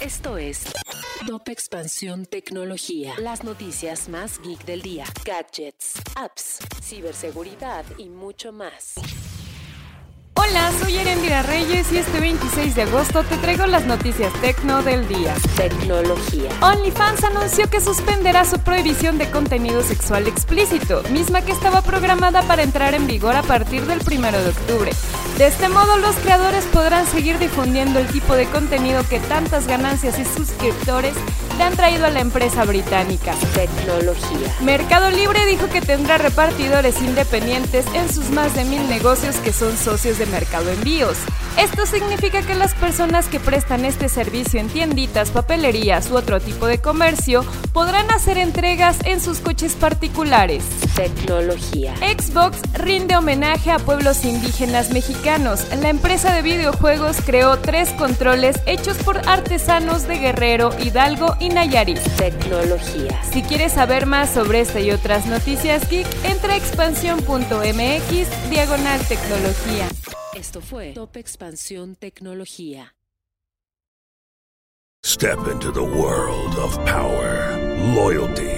Esto es Top Expansión Tecnología. Las noticias más geek del día. Gadgets, apps, ciberseguridad y mucho más. Hola, soy Erendira Reyes y este 26 de agosto te traigo las noticias tecno del día. Tecnología. OnlyFans anunció que suspenderá su prohibición de contenido sexual explícito, misma que estaba programada para entrar en vigor a partir del 1 de octubre. De este modo, los creadores podrán seguir difundiendo el tipo de contenido que tantas ganancias y suscriptores le han traído a la empresa británica. Tecnología. Mercado Libre dijo que tendrá repartidores independientes en sus más de mil negocios que son socios de Mercado Envíos. Esto significa que las personas que prestan este servicio en tienditas, papelerías u otro tipo de comercio podrán hacer entregas en sus coches particulares. Tecnología. Xbox rinde homenaje a pueblos indígenas mexicanos. La empresa de videojuegos creó tres controles hechos por artesanos de Guerrero, Hidalgo y Nayarit. Tecnología. Si quieres saber más sobre esta y otras noticias geek, entra a expansión.mx diagonal tecnología. Esto fue Top Expansión Tecnología. Step into the world of power, loyalty,